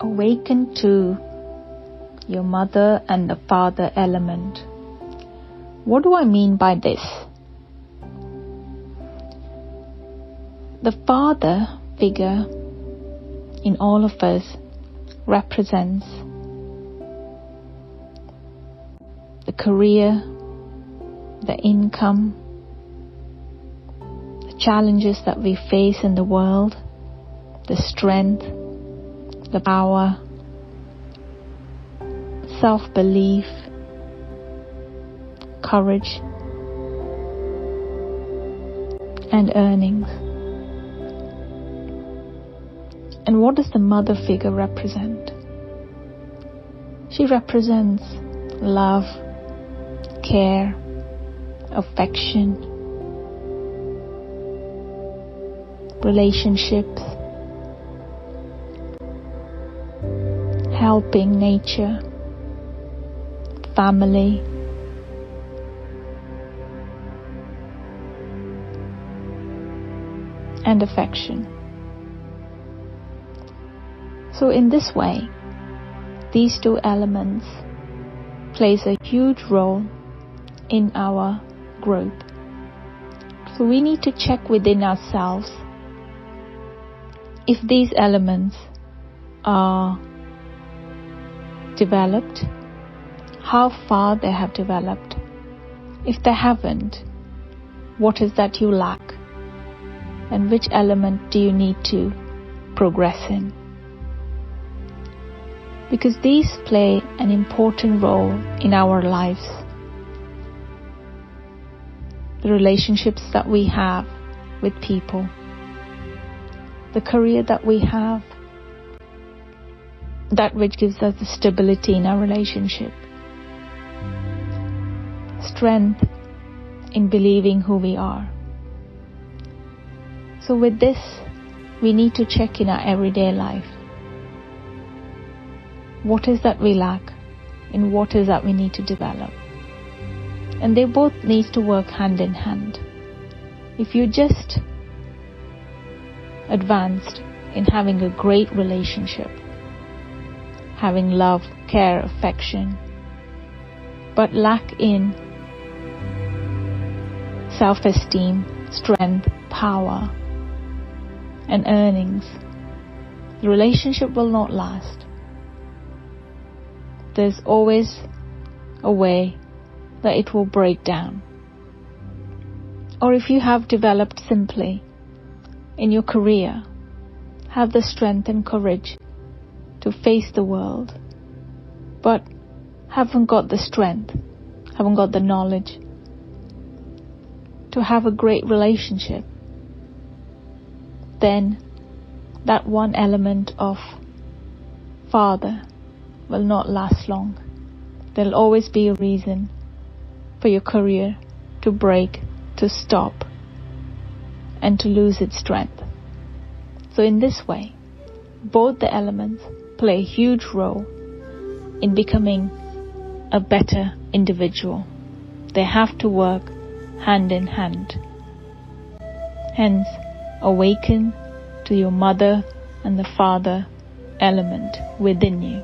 awaken to your mother and the father element. What do I mean by this? The father figure in all of us represents the career, the income, the challenges that we face in the world, the strength, the power, self belief, courage, and earnings. And what does the mother figure represent? She represents love, care, affection, relationships, helping nature, family, and affection. So in this way, these two elements plays a huge role in our growth. So we need to check within ourselves if these elements are developed, how far they have developed. If they haven't, what is that you lack? And which element do you need to progress in? Because these play an important role in our lives the relationships that we have with people, the career that we have, that which gives us the stability in our relationship, strength in believing who we are. So, with this, we need to check in our everyday life. What is that we lack? And what is that we need to develop? and they both need to work hand in hand. If you're just advanced in having a great relationship, having love, care, affection, but lack in self-esteem, strength, power, and earnings, the relationship will not last. There's always a way that it will break down. Or if you have developed simply in your career, have the strength and courage to face the world, but haven't got the strength, haven't got the knowledge to have a great relationship, then that one element of father will not last long. There'll always be a reason for your career to break, to stop, and to lose its strength. So in this way, both the elements play a huge role in becoming a better individual. They have to work hand in hand. Hence, awaken to your mother and the father element within you.